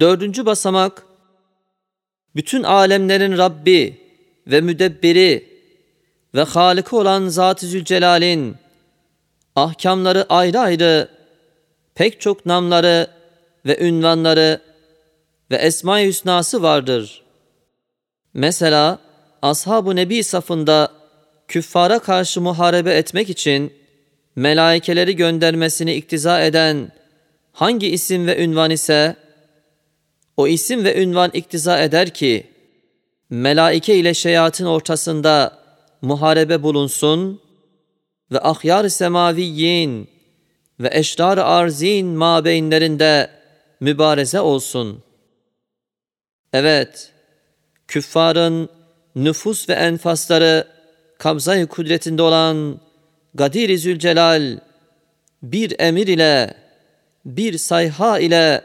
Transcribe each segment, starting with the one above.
Dördüncü basamak, bütün alemlerin Rabbi ve müdebbiri ve Halıkı olan Zat-ı Zülcelal'in ahkamları ayrı ayrı, pek çok namları ve ünvanları ve Esma-i Hüsnası vardır. Mesela Ashab-ı Nebi safında küffara karşı muharebe etmek için melaikeleri göndermesini iktiza eden hangi isim ve ünvan ise o isim ve ünvan iktiza eder ki melaike ile şeyatın ortasında muharebe bulunsun ve ahyar semaviyyin ve eşrar arzin mabeynlerinde mübareze olsun. Evet, küffarın nüfus ve enfasları kabzayı kudretinde olan Gadir-i Zülcelal bir emir ile, bir sayha ile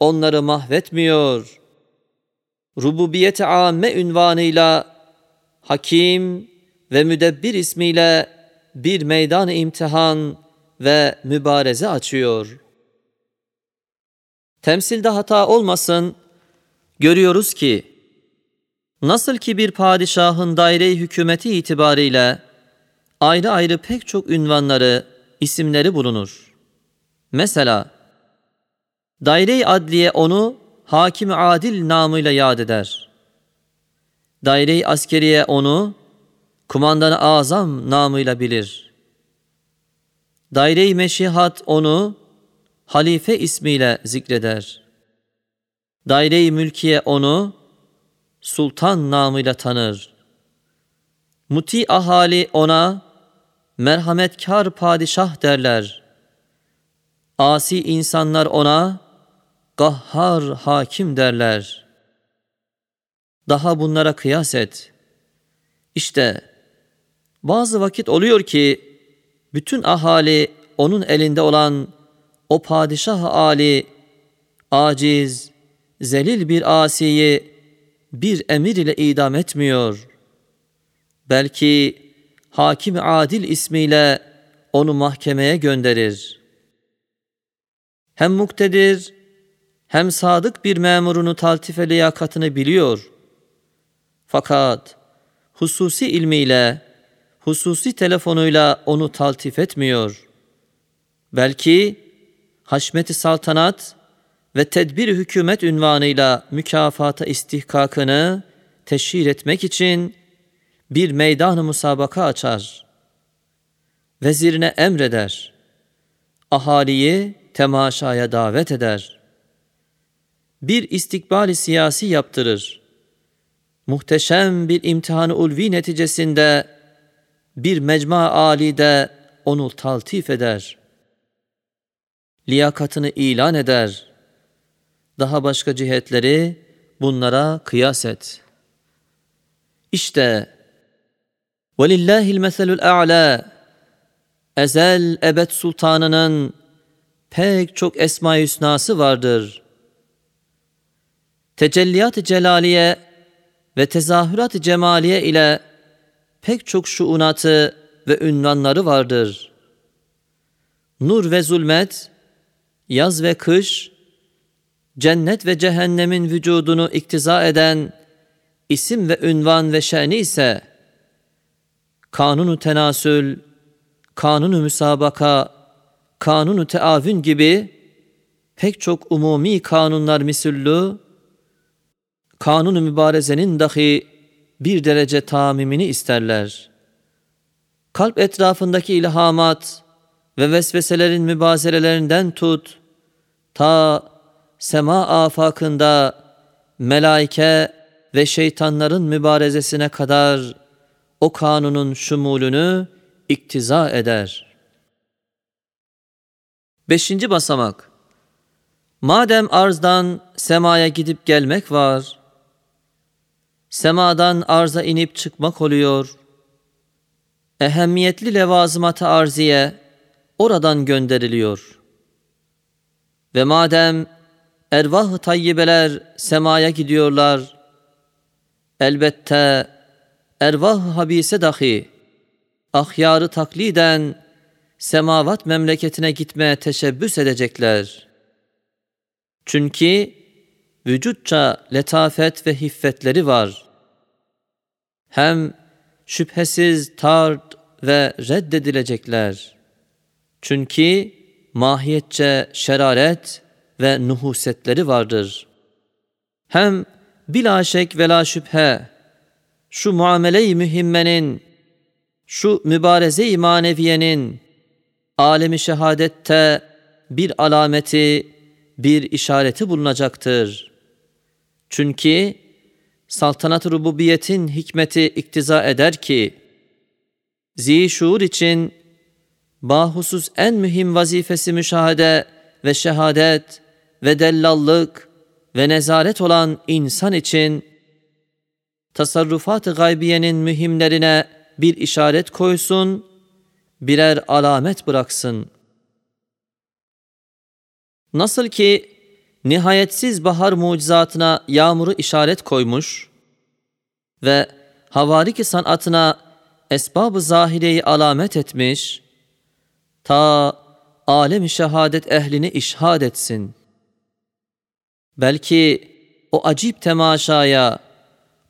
onları mahvetmiyor. Rububiyet-i âme ünvanıyla Hakim ve Müdebbir ismiyle bir meydan imtihan ve mübareze açıyor. Temsilde hata olmasın, görüyoruz ki, nasıl ki bir padişahın daire hükümeti itibariyle ayrı ayrı pek çok ünvanları, isimleri bulunur. Mesela, daire-i adliye onu hakim adil namıyla yad eder. Daire-i askeriye onu kumandan azam namıyla bilir. Daire-i meşihat onu halife ismiyle zikreder. Daire-i mülkiye onu sultan namıyla tanır. Muti ahali ona merhametkar padişah derler. Asi insanlar ona gahhar hakim derler. Daha bunlara kıyas et. İşte bazı vakit oluyor ki bütün ahali onun elinde olan o padişah ali, aciz, zelil bir asiyi bir emir ile idam etmiyor. Belki hakim adil ismiyle onu mahkemeye gönderir. Hem muktedir hem sadık bir memurunu taltife liyakatını biliyor. Fakat hususi ilmiyle, hususi telefonuyla onu taltif etmiyor. Belki haşmeti saltanat ve tedbir hükümet ünvanıyla mükafata istihkakını teşhir etmek için bir meydan musabaka açar. Vezirine emreder. Ahaliyi temaşaya davet eder Bir istikbali siyasi yaptırır. Muhteşem bir imtihanı ulvi neticesinde bir mecma alide onu taltif eder. Liyakatını ilan eder. Daha başka cihetleri bunlara kıyas et. İşte وَلِلَّهِ الْمَثَلُ الْاَعْلَى Ezel ebed sultanının pek çok esma-i hüsnası vardır. Tecelliyat-ı celaliye ve tezahürat-ı cemaliye ile pek çok şuunatı ve ünvanları vardır. Nur ve zulmet, yaz ve kış, cennet ve cehennemin vücudunu iktiza eden isim ve ünvan ve şeni ise kanunu tenasül, kanunu müsabaka, kanunu teavün gibi pek çok umumi kanunlar misüllü, kanunu mübarezenin dahi bir derece tamimini isterler. Kalp etrafındaki ilhamat ve vesveselerin mübazerelerinden tut, ta sema afakında melaike ve şeytanların mübarezesine kadar o kanunun şumulünü iktiza eder. Beşinci basamak Madem arzdan semaya gidip gelmek var, semadan arza inip çıkmak oluyor, ehemmiyetli levazımata arziye oradan gönderiliyor. Ve madem ervah-ı tayyibeler semaya gidiyorlar, elbette ervah-ı habise dahi ahyarı takliden semavat memleketine gitmeye teşebbüs edecekler. Çünkü vücutça letafet ve hiffetleri var. Hem şüphesiz tard ve reddedilecekler. Çünkü mahiyetçe şeraret ve nuhusetleri vardır. Hem bila şek ve la şüphe şu muamele-i mühimmenin, şu mübareze-i maneviyenin alemi şehadette bir alameti, bir işareti bulunacaktır. Çünkü saltanat rububiyetin hikmeti iktiza eder ki, zişur için bahusuz en mühim vazifesi müşahede ve şehadet ve dellallık ve nezaret olan insan için tasarrufat-ı gaybiyenin mühimlerine bir işaret koysun, birer alamet bıraksın. Nasıl ki nihayetsiz bahar mucizatına yağmuru işaret koymuş ve havarik sanatına esbab-ı zahireyi alamet etmiş, ta alem şehadet ehlini işhad etsin. Belki o acip temaşaya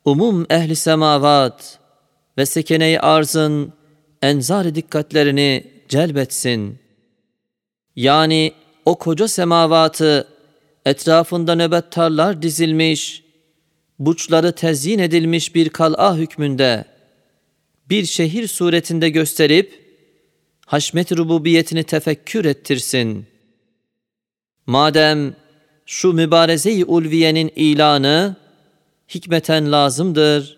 umum ehli semavat ve sekene-i arzın enzar dikkatlerini celbetsin. Yani o koca semavatı etrafında nöbettarlar dizilmiş, buçları tezyin edilmiş bir kal'a hükmünde, bir şehir suretinde gösterip, haşmet rububiyetini tefekkür ettirsin. Madem şu mübareze-i ulviyenin ilanı hikmeten lazımdır,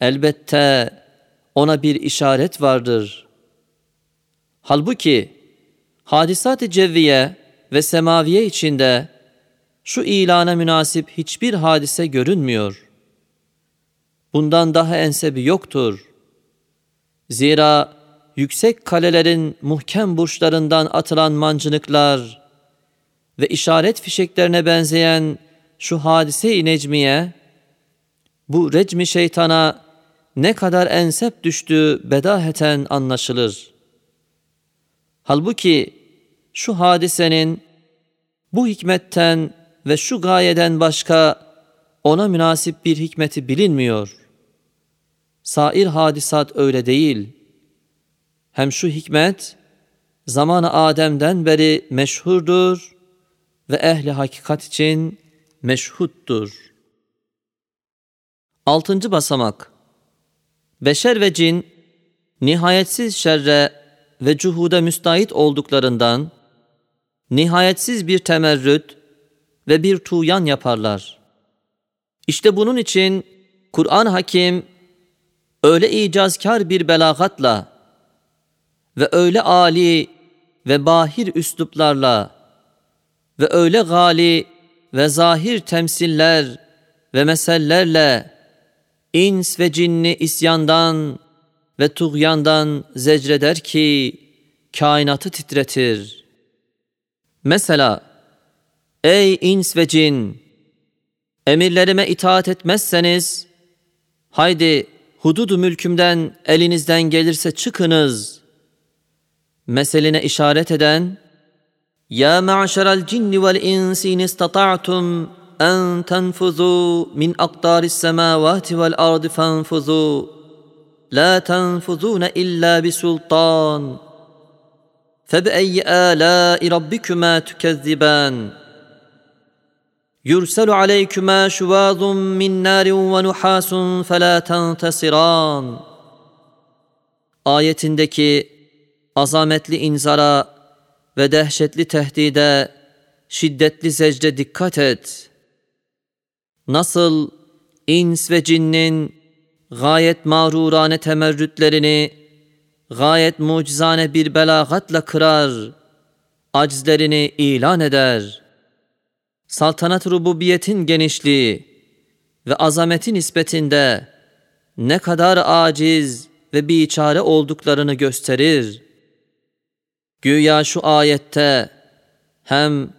elbette ona bir işaret vardır. Halbuki hadisat-ı cevviye ve semaviye içinde şu ilana münasip hiçbir hadise görünmüyor. Bundan daha ensebi yoktur. Zira yüksek kalelerin muhkem burçlarından atılan mancınıklar ve işaret fişeklerine benzeyen şu hadise-i necmiye, bu recmi şeytana ne kadar ensep düştüğü bedaheten anlaşılır. Halbuki şu hadisenin bu hikmetten ve şu gayeden başka ona münasip bir hikmeti bilinmiyor. Sair hadisat öyle değil.'' Hem şu hikmet zamanı Adem'den beri meşhurdur ve ehli hakikat için meşhuttur. Altıncı basamak Beşer ve cin nihayetsiz şerre ve cuhuda müstahit olduklarından nihayetsiz bir temerrüt ve bir tuğyan yaparlar. İşte bunun için Kur'an Hakim öyle icazkar bir belagatla ve öyle ali ve bahir üsluplarla ve öyle gali ve zahir temsiller ve mesellerle ins ve cinni isyandan ve tuğyandan zecreder ki kainatı titretir. Mesela ey ins ve cin emirlerime itaat etmezseniz haydi hududu mülkümden elinizden gelirse çıkınız meseline işaret eden Ya ma'şeral cinni vel insi in istata'tum en tenfuzu min aktaris semavati vel ardi fanfuzu la tenfuzune illa bi sultan فبأي آلاء ربكما تكذبان يرسل عليكما شواظ من نار ونحاس فلا تنتصران ayetindeki azametli inzara ve dehşetli tehdide, şiddetli zecde dikkat et. Nasıl ins ve cinnin gayet mağrurane temerrütlerini gayet mucizane bir belagatla kırar, acizlerini ilan eder. Saltanat rububiyetin genişliği ve azameti nispetinde ne kadar aciz ve biçare olduklarını gösterir. Güya şu ayette hem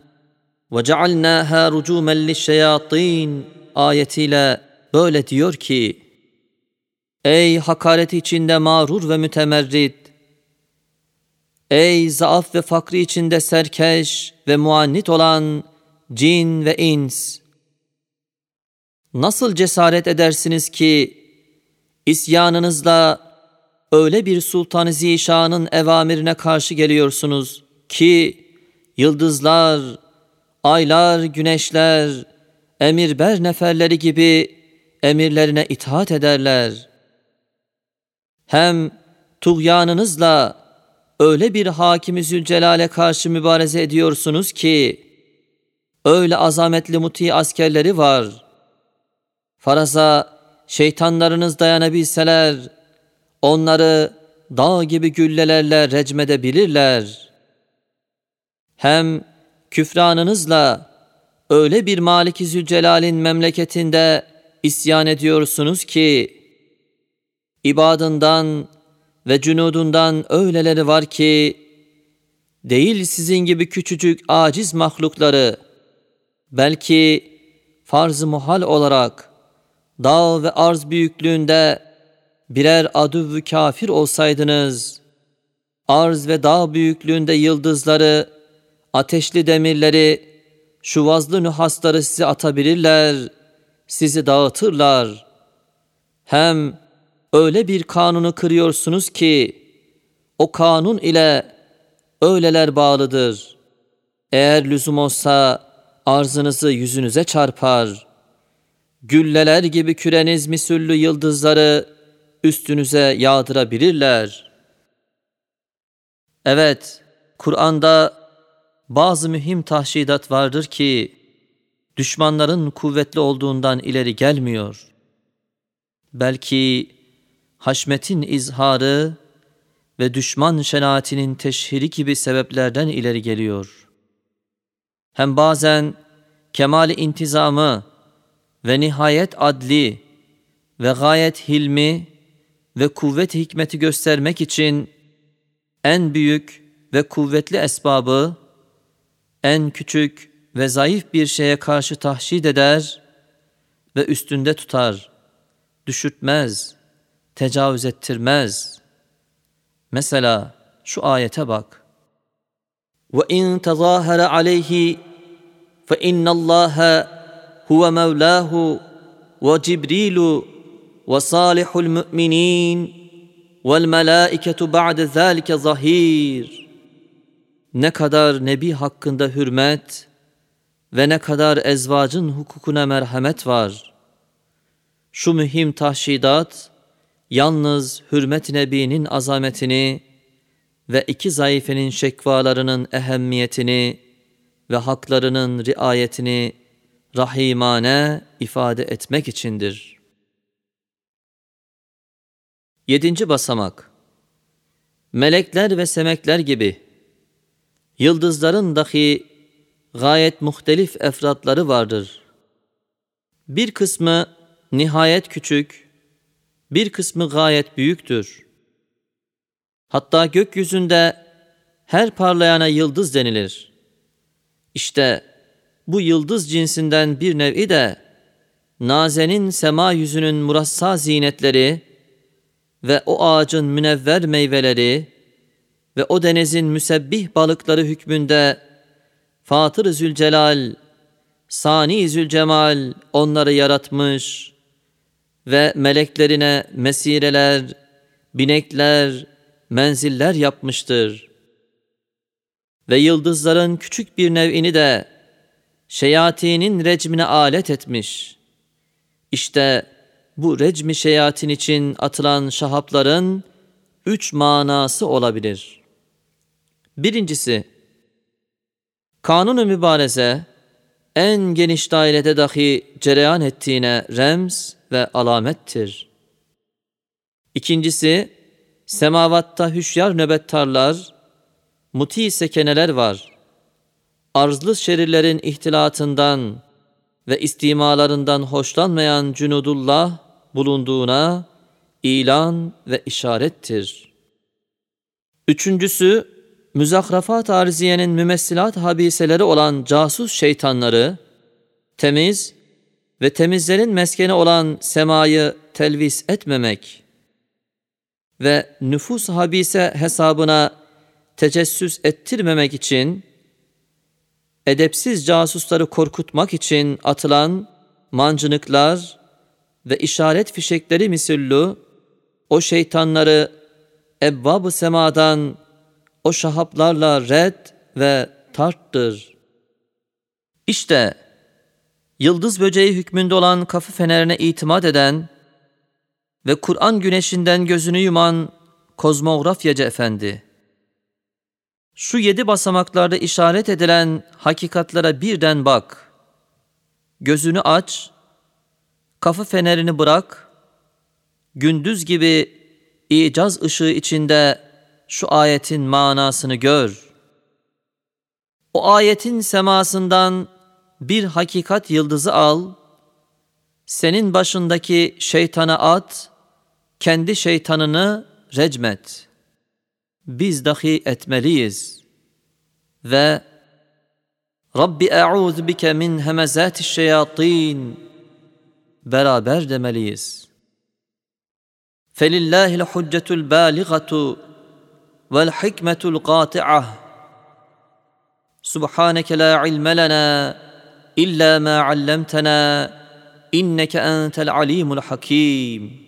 وَجَعَلْنَاهَا رُجُومًا لِلشَّيَاطِينَ ayetiyle böyle diyor ki Ey hakaret içinde mağrur ve mütemerrit Ey zaaf ve fakri içinde serkeş ve muannit olan cin ve ins Nasıl cesaret edersiniz ki isyanınızla öyle bir sultan-ı zişanın evamirine karşı geliyorsunuz ki yıldızlar, aylar, güneşler, emirber neferleri gibi emirlerine itaat ederler. Hem tuğyanınızla öyle bir hakimi Zülcelal'e karşı mübareze ediyorsunuz ki, öyle azametli muti askerleri var. Faraza şeytanlarınız dayanabilseler, onları dağ gibi güllelerle recmedebilirler. Hem küfranınızla öyle bir Malik-i Zülcelal'in memleketinde isyan ediyorsunuz ki, ibadından ve cünudundan öyleleri var ki, değil sizin gibi küçücük aciz mahlukları, belki farz-ı muhal olarak dağ ve arz büyüklüğünde birer adüvvü kafir olsaydınız, arz ve dağ büyüklüğünde yıldızları, ateşli demirleri, şuvazlı nühasları size atabilirler, sizi dağıtırlar. Hem öyle bir kanunu kırıyorsunuz ki, o kanun ile öyleler bağlıdır. Eğer lüzum olsa arzınızı yüzünüze çarpar. Gülleler gibi küreniz misüllü yıldızları üstünüze yağdırabilirler. Evet, Kur'an'da bazı mühim tahşidat vardır ki, düşmanların kuvvetli olduğundan ileri gelmiyor. Belki haşmetin izharı ve düşman şenaatinin teşhiri gibi sebeplerden ileri geliyor. Hem bazen kemali intizamı ve nihayet adli ve gayet hilmi ve kuvvet hikmeti göstermek için en büyük ve kuvvetli esbabı en küçük ve zayıf bir şeye karşı tahşid eder ve üstünde tutar, düşürtmez, tecavüz ettirmez. Mesela şu ayete bak. وَاِنْ تَظَاهَرَ عَلَيْهِ فَاِنَّ اللّٰهَ هُوَ مَوْلَاهُ وَجِبْرِيلُ وَصَالِحُ الْمُؤْمِنِينَ وَالْمَلَائِكَةُ بَعْدَ ذَٰلِكَ ظَهِيرٌ Ne kadar Nebi hakkında hürmet ve ne kadar ezvacın hukukuna merhamet var. Şu mühim tahşidat, yalnız hürmet Nebi'nin azametini ve iki zayıfenin şekvalarının ehemmiyetini ve haklarının riayetini rahimane ifade etmek içindir. Yedinci basamak Melekler ve semekler gibi yıldızların dahi gayet muhtelif efratları vardır. Bir kısmı nihayet küçük, bir kısmı gayet büyüktür. Hatta gökyüzünde her parlayana yıldız denilir. İşte bu yıldız cinsinden bir nevi de nazenin sema yüzünün murassa zinetleri ve o ağacın münevver meyveleri ve o denizin müsebbih balıkları hükmünde Fatır Zülcelal, Sani Zülcemal onları yaratmış ve meleklerine mesireler, binekler, menziller yapmıştır. Ve yıldızların küçük bir nev'ini de şeyatinin recmine alet etmiş. İşte bu recmi şeyatin için atılan şahapların üç manası olabilir. Birincisi, kanun-u mübareze en geniş dairede dahi cereyan ettiğine remz ve alamettir. İkincisi, semavatta hüşyar nöbettarlar, muti sekeneler var. Arzlı şerirlerin ihtilatından ve istimalarından hoşlanmayan cünudullah bulunduğuna ilan ve işarettir. Üçüncüsü, müzahrafat arziyenin mümessilat habiseleri olan casus şeytanları, temiz ve temizlerin meskeni olan semayı telvis etmemek ve nüfus habise hesabına tecessüs ettirmemek için, edepsiz casusları korkutmak için atılan mancınıklar ve işaret fişekleri misillu o şeytanları ebbab-ı semadan o şahaplarla red ve tarttır. İşte yıldız böceği hükmünde olan kapı fenerine itimat eden ve Kur'an güneşinden gözünü yuman kozmografyacı efendi. Şu yedi basamaklarda işaret edilen hakikatlara birden bak. Gözünü aç, kafı fenerini bırak, gündüz gibi icaz ışığı içinde şu ayetin manasını gör. O ayetin semasından bir hakikat yıldızı al, senin başındaki şeytana at, kendi şeytanını recmet. Biz dahi etmeliyiz. Ve Rabbi e'ûz bike min hemezâti şeyatîn beraber demeliyiz. Felillâhil hüccetul bâligatu vel hikmetul qâti'ah Subhaneke la ilme lena illa ma allamtana inneke entel alimul hakim.''